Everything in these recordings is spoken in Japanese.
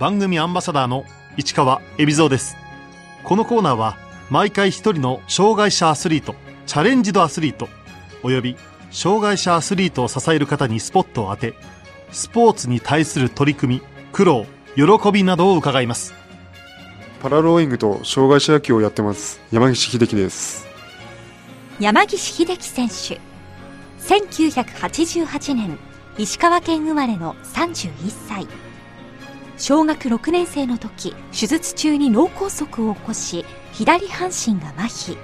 番組アンバサダーの市川恵比蔵です。このコーナーは毎回一人の障害者アスリートチャレンジドアスリートおよび障害者アスリートを支える方にスポットを当てスポーツに対する取り組み苦労喜びなどを伺います。パラローイングと障害者野球をやってます山岸秀樹です。山岸秀樹選手。1988年石川県生まれの31歳小学6年生の時手術中に脳梗塞を起こし左半身が麻痺。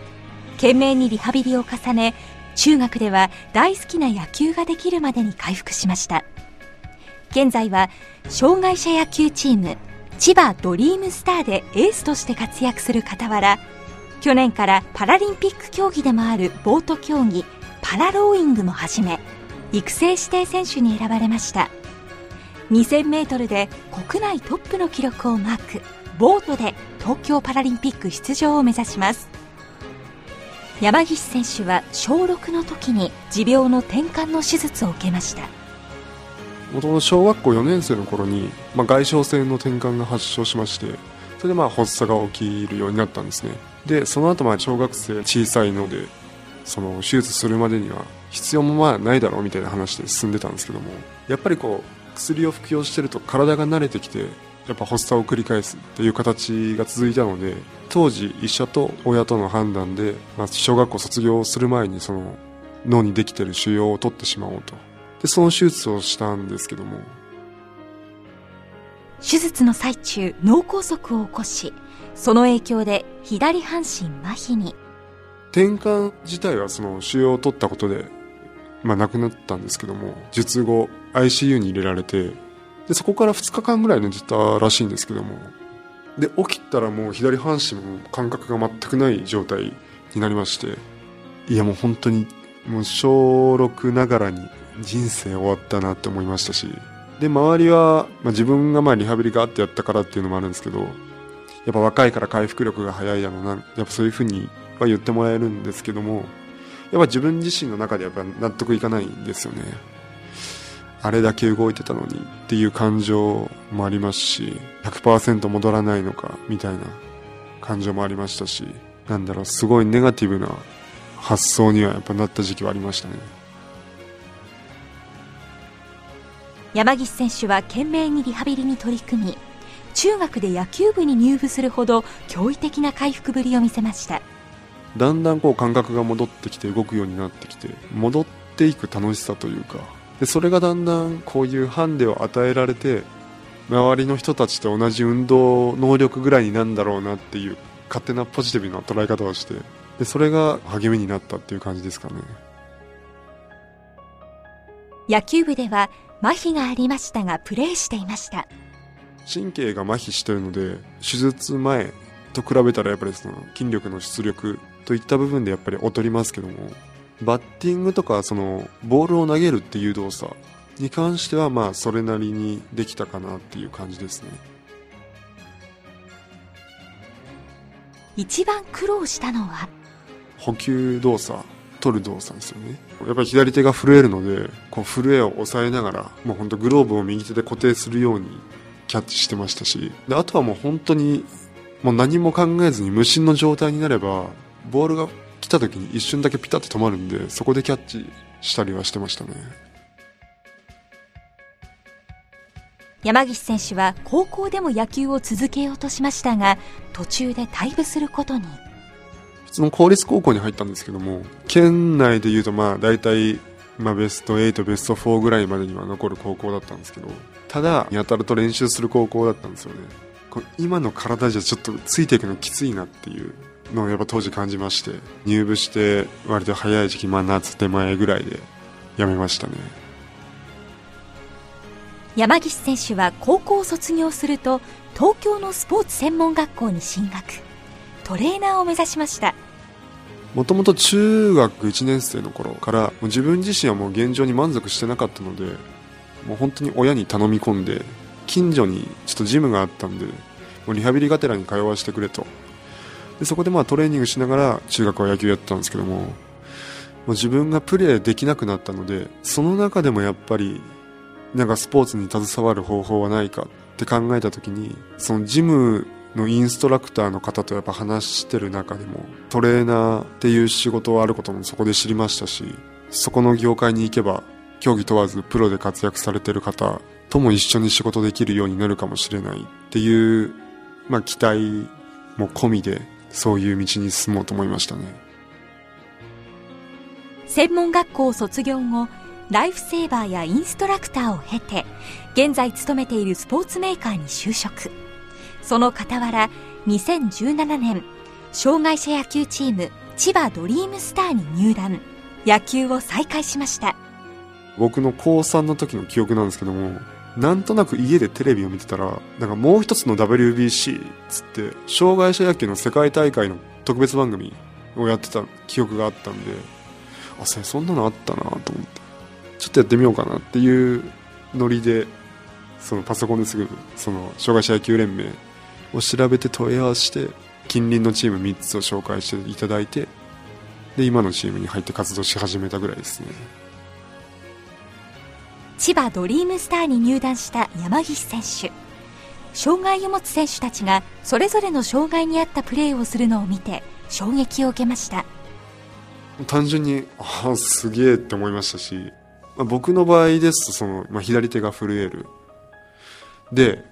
懸命にリハビリを重ね中学では大好きな野球ができるまでに回復しました。現在は障害者野球チーム千葉ドリームスターでエースとして活躍する傍ら去年からパラリンピック競技でもあるボート競技パラローイングも始め育成指定選手に選ばれました。2000m で国内トップの記録をマーク。ボートで東京パラリンピック出場を目指します。山岸選手は小6の時に持病の転換の手術を受けました。もともと小学校4年生の頃に、まあ、外傷性の転換が発症しましてそれでまあ発作が起きるようになったんですね。でその後まあ小学生小さいのでその手術するまでには必要もまあないだろうみたいな話で進んでたんですけどもやっぱりこう薬を服用してると体が慣れてきてやっぱ発作を繰り返すっていう形が続いたので当時医者と親との判断で、まあ、小学校卒業する前にその脳にできてる腫瘍を取ってしまおうと。でその手術をしたんですけども。手術の最中脳梗塞を起こしその影響で左半身麻痺に。転換自体はその腫瘍を取ったことで、まあ、亡くなったんですけども術後 ICU に入れられてでそこから2日間ぐらい寝てたらしいんですけどもで起きたらもう左半身も感覚が全くない状態になりましていやもう本当にもう小6ながらに人生終わったなって思いましたしで周りは、まあ、自分がまあリハビリがあってやったからっていうのもあるんですけどやっぱ若いから回復力が早いだろなやっぱそういうふうには言ってもらえるんですけどもやっぱ自分自身の中でやっぱ納得いかないんですよね。あれだけ動いてたのにっていう感情もありますし100%戻らないのかみたいな感情もありましたしなんだろうすごいネガティブな発想にはやっぱなった時期はありましたね。山岸選手は懸命にリハビリに取り組み中学で野球部に入部するほど驚異的な回復ぶりを見せました。だんだんこう感覚が戻ってきて動くようになってきて戻っていく楽しさというか。でそれがだんだんこういうハンデを与えられて周りの人たちと同じ運動能力ぐらいになんだろうなっていう勝手なポジティブな捉え方をしてでそれが励みになったっていう感じですかね。野球部では麻痺がありましたがプレーしていました。神経が麻痺してるので手術前と比べたらやっぱりその筋力の出力といった部分でやっぱり劣りますけどもバッティングとかそのボールを投げるっていう動作に関してはまあそれなりにできたかなっていう感じですね。一番苦労したのは？補給動作取る動作ですよね。やっぱり左手が震えるのでこう震えを抑えながらもう本当グローブを右手で固定するようにキャッチしてましたしであとはもう本当にもう何も考えずに無心の状態になればボールが来た時に一瞬だけピタッと止まるんでそこでキャッチしたりはしてましたね。山岸選手は高校でも野球を続けようとしましたが途中で退部することに。普通の公立高校に入ったんですけども県内でいうとまあ大体まあベスト8ベスト4ぐらいまでには残る高校だったんですけどただやたらと練習する高校だったんですよね。今の体じゃちょっとついていくのきついなっていうのをやっぱ当時感じまして入部して割と早い時期、まあ、夏手前ぐらいで辞めましたね。山岸選手は高校を卒業すると東京のスポーツ専門学校に進学。トレーナーを目指しました。もともと中学1年生の頃からもう自分自身はもう現状に満足してなかったのでもう本当に親に頼み込んで近所にちょっとジムがあったんでもうリハビリがてらに通わせてくれとでそこでまあトレーニングしながら中学は野球やってたんですけどももう自分がプレーできなくなったのでその中でもやっぱりなんかスポーツに携わる方法はないかって考えた時に、そのジムのインストラクターの方とやっぱ話してる中でも、トレーナーっていう仕事はあることもそこで知りましたし、そこの業界に行けば、競技問わずプロで活躍されてる方とも一緒に仕事できるようになるかもしれないっていう、まあ期待も込みで、そういう道に進もうと思いましたね。専門学校を卒業後、ライフセーバーやインストラクターを経て、現在勤めているスポーツメーカーに就職。その傍ら、2017年、障害者野球チーム、千葉ドリームスターに入団。野球を再開しました。僕の高3の時の記憶なんですけども、なんとなく家でテレビを見てたら、なんかもう一つの WBC っつって、障害者野球の世界大会の特別番組をやってた記憶があったんで、あ、そんなのあったなと思って、ちょっとやってみようかなっていうノリで、そのパソコンですぐ、その障害者野球連盟を調べて問い合わせて、近隣のチーム3つを紹介していただいて、で、今のチームに入って活動し始めたぐらいですね。千葉ドリームスターに入団した山岸選手。障害を持つ選手たちがそれぞれの障害に合ったプレーをするのを見て衝撃を受けました。単純にああすげえって思いましたし、まあ、僕の場合ですとその、まあ、左手が震える。で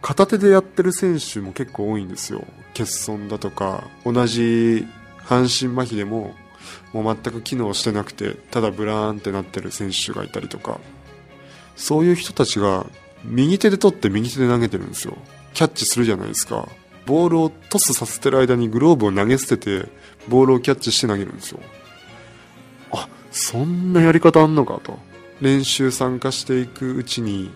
片手でやってる選手も結構多いんですよ。欠損だとか同じ半身麻痺でももう全く機能してなくてただブラーンってなってる選手がいたりとか。そういう人たちが右手で取って右手で投げてるんですよ。キャッチするじゃないですか。ボールをトスさせてる間にグローブを投げ捨てて、ボールをキャッチして投げるんですよ。あ、そんなやり方あんのかと。練習参加していくうちに、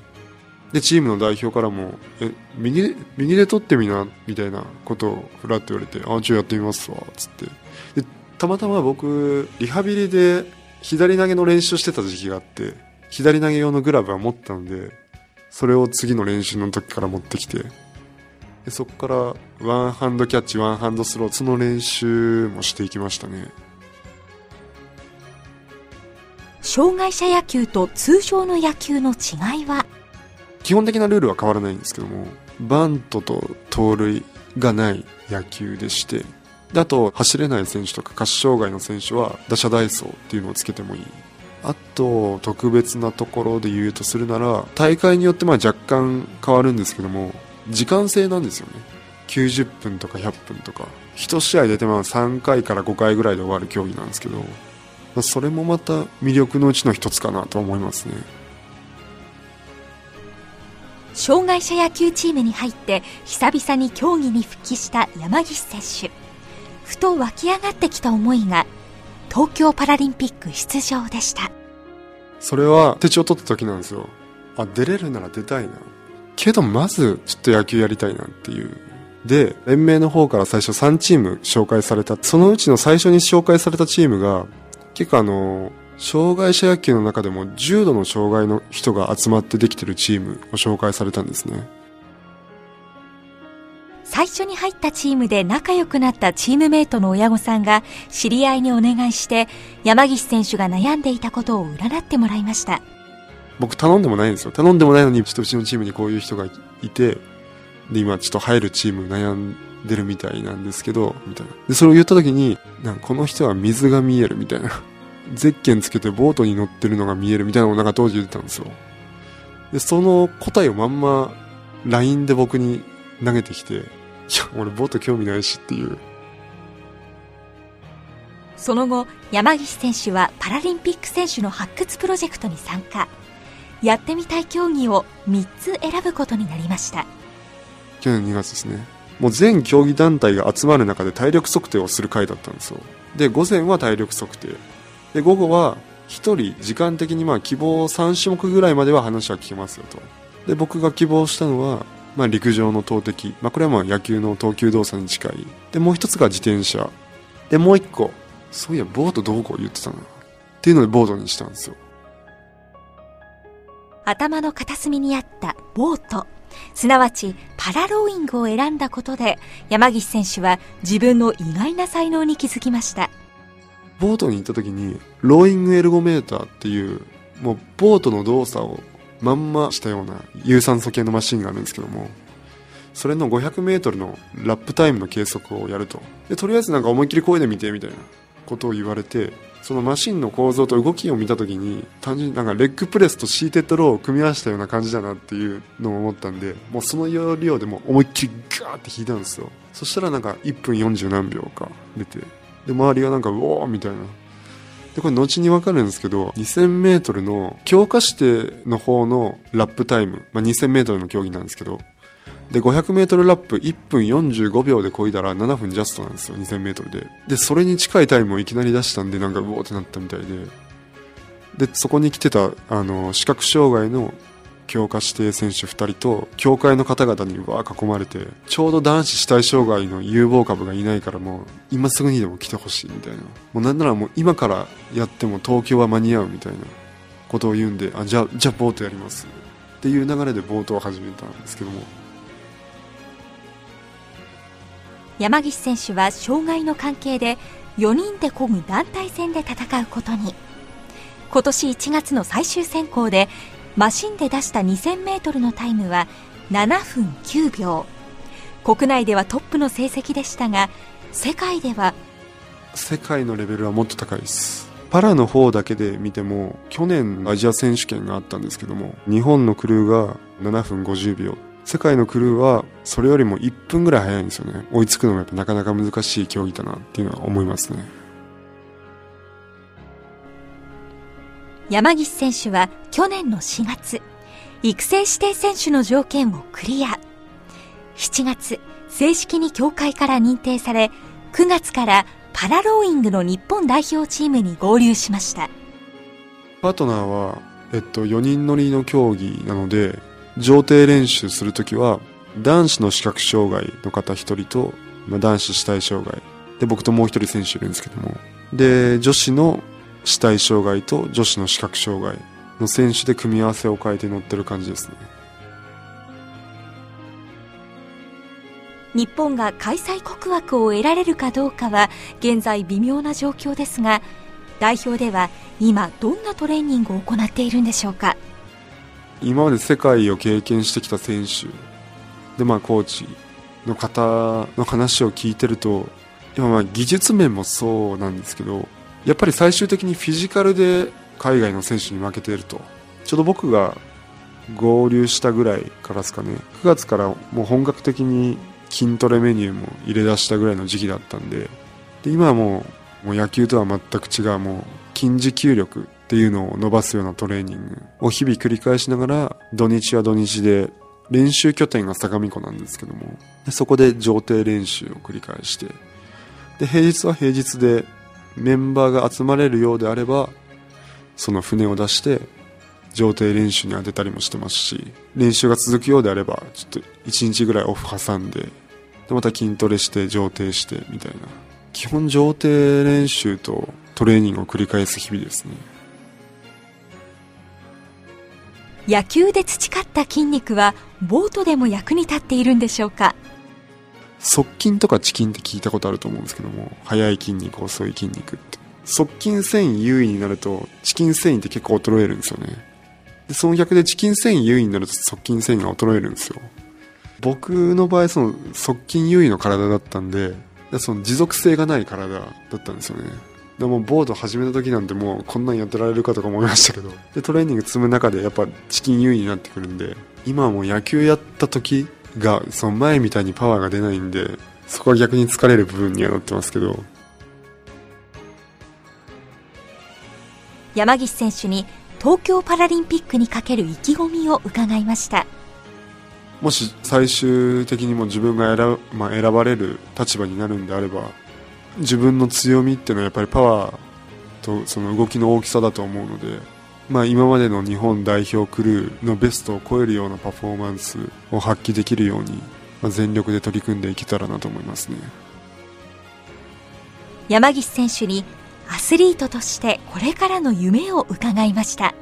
で、チームの代表からも、え、右、右で取ってみな、みたいなことをふらっと言われて、あ、ちょ、やってみますわ、つって。で、たまたま僕、リハビリで左投げの練習してた時期があって、左投げ用のグラブは持ったので、それを次の練習の時から持ってきて、でそこからワンハンドキャッチ、ワンハンドスロー、その練習もしていきましたね。障害者野球と通常の野球の違いは？基本的なルールは変わらないんですけども、バントと盗塁がない野球でして、であと走れない選手とか下肢障害の選手は打者代走っていうのをつけてもいいあと特別なところで言うとするなら大会によってまあ若干変わるんですけども時間制なんですよね。90分とか100分とか。1試合出てまあ3回から5回ぐらいで終わる競技なんですけど、まあ、それもまた魅力のうちの一つかなと思いますね。障害者野球チームに入って久々に競技に復帰した山岸選手。ふと湧き上がってきた思いが東京パラリンピック出場でした。それは手帳取った時なんですよ。あ出れるなら出たいな。けどまずちょっと野球やりたいなっていう。で連盟の方から最初3チーム紹介された。そのうちの最初に紹介されたチームが結構あの障害者野球の中でも重度の障害の人が集まってできてるチームを紹介されたんですね。最初に入ったチームで仲良くなったチームメイトの親御さんが知り合いにお願いして山岸選手が悩んでいたことを占ってもらいました。僕頼んでもないんですよ。頼んでもないのにちょっとうちのチームにこういう人がいてで今ちょっと入るチーム悩んでるみたいなんですけどみたいな。でそれを言った時になんこの人は水が見えるみたいな。ゼッケンつけてボートに乗ってるのが見えるみたいなのをなんか当時言ってたんですよ。でその答えをまんま LINE で僕に投げてきていや、俺ボート興味ないしっていう。その後、山岸選手はパラリンピック選手の発掘プロジェクトに参加。やってみたい競技を3つ選ぶことになりました。去年2月ですね。もう全競技団体が集まる中で体力測定をする回だったんですよ。で、午前は体力測定。で、午後は1人時間的にまあ希望3種目ぐらいまでは話は聞けますよと。で、僕が希望したのはまあ、陸上の投擲、まあ、これはまあ野球の投球動作に近い。でもう一つが自転車。でもう一個そういやボートどうこう言ってたなっていうのでボートにしたんですよ。頭の片隅にあったボート。すなわちパラローイングを選んだことで山岸選手は自分の意外な才能に気づきました。ボートに行った時にローイングエルゴメーターっていうもうボートの動作をまんましたような有酸素系のマシンがあるんですけどもそれの 500m のラップタイムの計測をやると。でとりあえずなんか思いっきり漕いでみてみたいなことを言われてそのマシンの構造と動きを見た時に単純になんかレッグプレスとシーテッドローを組み合わせたような感じだなっていうのを思ったんでもうその要領でも思いっきりガーって弾いたんですよ。そしたらなんか1分40何秒か出てで周りがなんかうおーみたいな。でこれ後にわかるんですけど2000メートルの強化指定の方のラップタイム、まあ、2000メートルの競技なんですけどで500メートルラップ1分45秒で漕いだら7分ジャストなんですよ2000メートルで。でそれに近いタイムをいきなり出したんでなんかうおーってなったみたいで。でそこに来てたあの視覚障害の強化指定選手2人と協会の方々にわー囲まれてちょうど男子死体障害の有望株がいないからもう今すぐにでも来てほしいみたいな。もうなんならもう今からやっても東京は間に合うみたいなことを言うんであじゃあじゃあボートやります。っていう流れでボートを始めたんですけども。山岸選手は障害の関係で4人で漕ぐ団体戦で戦うことに。今年1月の最終選考でマシンで出した 2000m のタイムは7分9秒。国内ではトップの成績でしたが世界では世界のレベルはもっと高いです。パラの方だけで見ても去年アジア選手権があったんですけども日本のクルーが7分50秒。世界のクルーはそれよりも1分ぐらい早いんですよね。追いつくのがなかなか難しい競技だなっていうのは思いますね。山岸選手は去年の4月育成指定選手の条件をクリア。7月正式に協会から認定され9月からパラローイングの日本代表チームに合流しました。パートナーは、えっと、4人乗りの競技なので上艇練習するときは男子の視覚障害の方1人と、まあ、男子死体障害。で僕ともう1人選手いるんですけども。で女子の死体障害と女子の視覚障害の選手で組み合わせを変えて乗ってる感じですね。日本が開催国枠を得られるかどうかは現在微妙な状況ですが代表では今どんなトレーニングを行っているんでしょうか？今まで世界を経験してきた選手でまあコーチの方の話を聞いてると今まあ技術面もそうなんですけどやっぱり最終的にフィジカルで海外の選手に負けていると。ちょうど僕が合流したぐらいからですかね。9月からもう本格的に筋トレメニューも入れ出したぐらいの時期だったんで。で今はもうもう野球とは全く違うもう筋持久力っていうのを伸ばすようなトレーニングを日々繰り返しながら土日は土日で練習拠点が相模湖なんですけども。でそこで上艇練習を繰り返して。で平日は平日でメンバーが集まれるようであればその船を出して上艇練習に当てたりもしてますし練習が続くようであればちょっと1日ぐらいオフ挟んででまた筋トレして上艇してみたいな。基本上艇練習とトレーニングを繰り返す日々ですね。野球で培った筋肉はボートでも役に立っているんでしょうか？側筋とか遅筋って聞いたことあると思うんですけども速い筋肉遅い筋肉って。側筋繊維優位になると遅筋繊維って結構衰えるんですよね。でその逆で遅筋繊維優位になると側筋繊維が衰えるんですよ。僕の場合その側筋優位の体だったんでその持続性がない体だったんですよね。でもボード始めた時なんてもうこんなんやってられるかとか思いましたけどでトレーニング積む中でやっぱチキン優位になってくるんで今はもう野球やった時がその前みたいにパワーが出ないんでそこは逆に疲れる部分にはなってますけど。山岸選手に東京パラリンピックにかける意気込みを伺いました。もし最終的にも自分が選,、まあ、選ばれる立場になるんであれば自分の強みっていうのはやっぱりパワーとその動きの大きさだと思うので、まあ、今までの日本代表クルーのベストを超えるようなパフォーマンスを発揮できるように、まあ、全力で取り組んでいけたらなと思いますね。山岸選手にアスリートとしてこれからの夢を伺いました、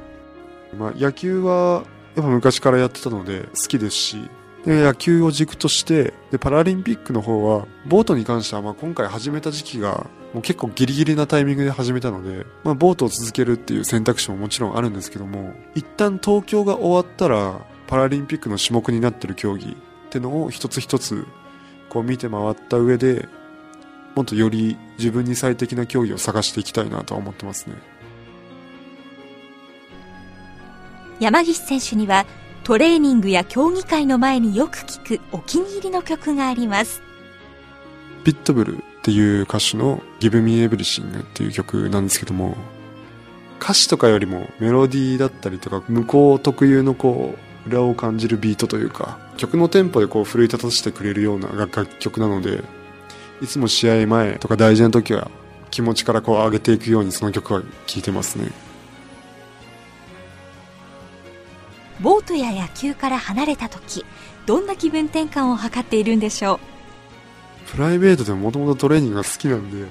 まあ、野球はやっぱ昔からやってたので好きですしで野球を軸としてでパラリンピックの方はボートに関してはまあ今回始めた時期がもう結構ギリギリなタイミングで始めたので、まあ、ボートを続けるっていう選択肢ももちろんあるんですけども一旦東京が終わったらパラリンピックの種目になってる競技ってのを一つ一つこう見て回った上でもっとより自分に最適な競技を探していきたいなとは思ってますね。山岸選手にはトレーニングや競技会の前によく聞くお気に入りの曲があります。ピットブルっていう歌手の Give Me Everything っていう曲なんですけども歌詞とかよりもメロディーだったりとか向こう特有のこう裏を感じるビートというか曲のテンポでこう奮い立たせてくれるような楽曲なのでいつも試合前とか大事な時は気持ちからこう上げていくようにその曲は聴いてますね。ボートや野球から離れた時どんな気分転換を図っているんでしょう？プライベートでももともとトレーニングが好きなんで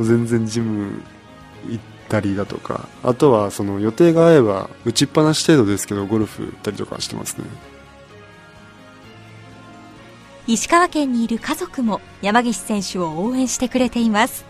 全然ジム行ったりだとかあとはその予定が合えば打ちっぱなし程度ですけどゴルフ行ったりとかしてますね。う石川県にいる家族も山岸選手を応援してくれています。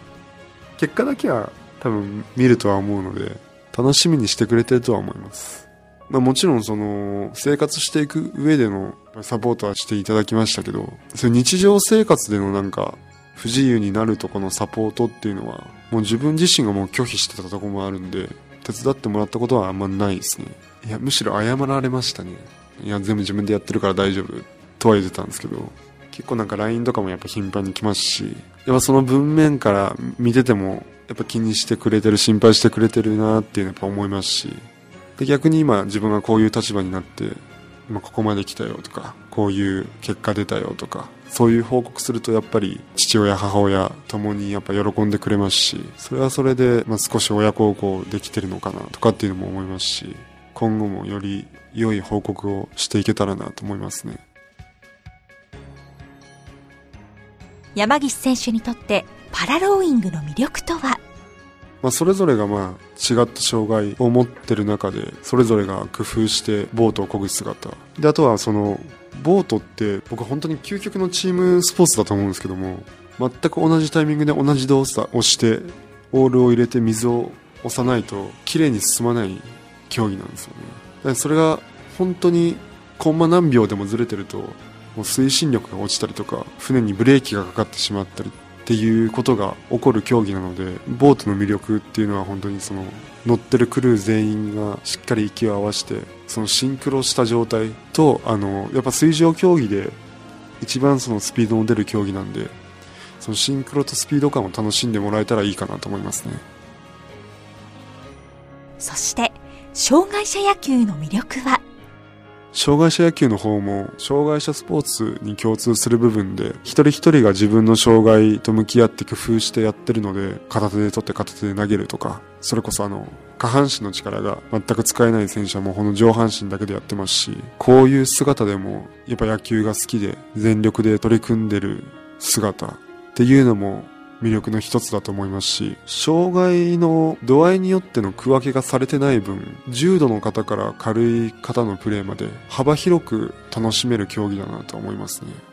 結果だけは多分見るとは思うので楽しみにしてくれてるとは思います。まあ、もちろんその生活していく上でのサポートはしていただきましたけどそういう日常生活でのなんか不自由になるとこのサポートっていうのはもう自分自身がもう拒否してたとこもあるんで手伝ってもらったことはあんまないですね。いやむしろ謝られましたね。いや全部自分でやってるから大丈夫とは言ってたんですけど結構なんか LINE とかもやっぱ頻繁に来ますしやっぱその文面から見ててもやっぱ気にしてくれてる心配してくれてるなっていうのはやっぱ思いますしで逆に今自分がこういう立場になって今ここまで来たよとかこういう結果出たよとかそういう報告するとやっぱり父親母親ともにやっぱ喜んでくれますしそれはそれで、まあ、少し親孝行できてるのかなとかっていうのも思いますし今後もより良い報告をしていけたらなと思いますね。山岸選手にとってパラローイングの魅力とは？まあ、それぞれがまあ違った障害を持ってる中でそれぞれが工夫してボートを漕ぐ姿。であとはそのボートって僕は本当に究極のチームスポーツだと思うんですけども全く同じタイミングで同じ動作をしてオールを入れて水を押さないと綺麗に進まない競技なんですよね。それが本当にコンマ何秒でもずれてるともう推進力が落ちたりとか船にブレーキがかかってしまったりっていうことが起こる競技なのでボートの魅力っていうのは本当にその乗ってるクルー全員がしっかり息を合わせてそのシンクロした状態とあのやっぱ水上競技で一番そのスピードの出る競技なんでそのシンクロとスピード感を楽しんでもらえたらいいかなと思いますね。そして障害者野球の魅力は？障害者野球の方も障害者スポーツに共通する部分で一人一人が自分の障害と向き合って工夫してやってるので片手で取って片手で投げるとかそれこそあの下半身の力が全く使えない選手はもうこの上半身だけでやってますしこういう姿でもやっぱ野球が好きで全力で取り組んでる姿っていうのも魅力の一つだと思いますし障害の度合いによっての区分けがされてない分重度の方から軽い方のプレーまで幅広く楽しめる競技だなと思いますね。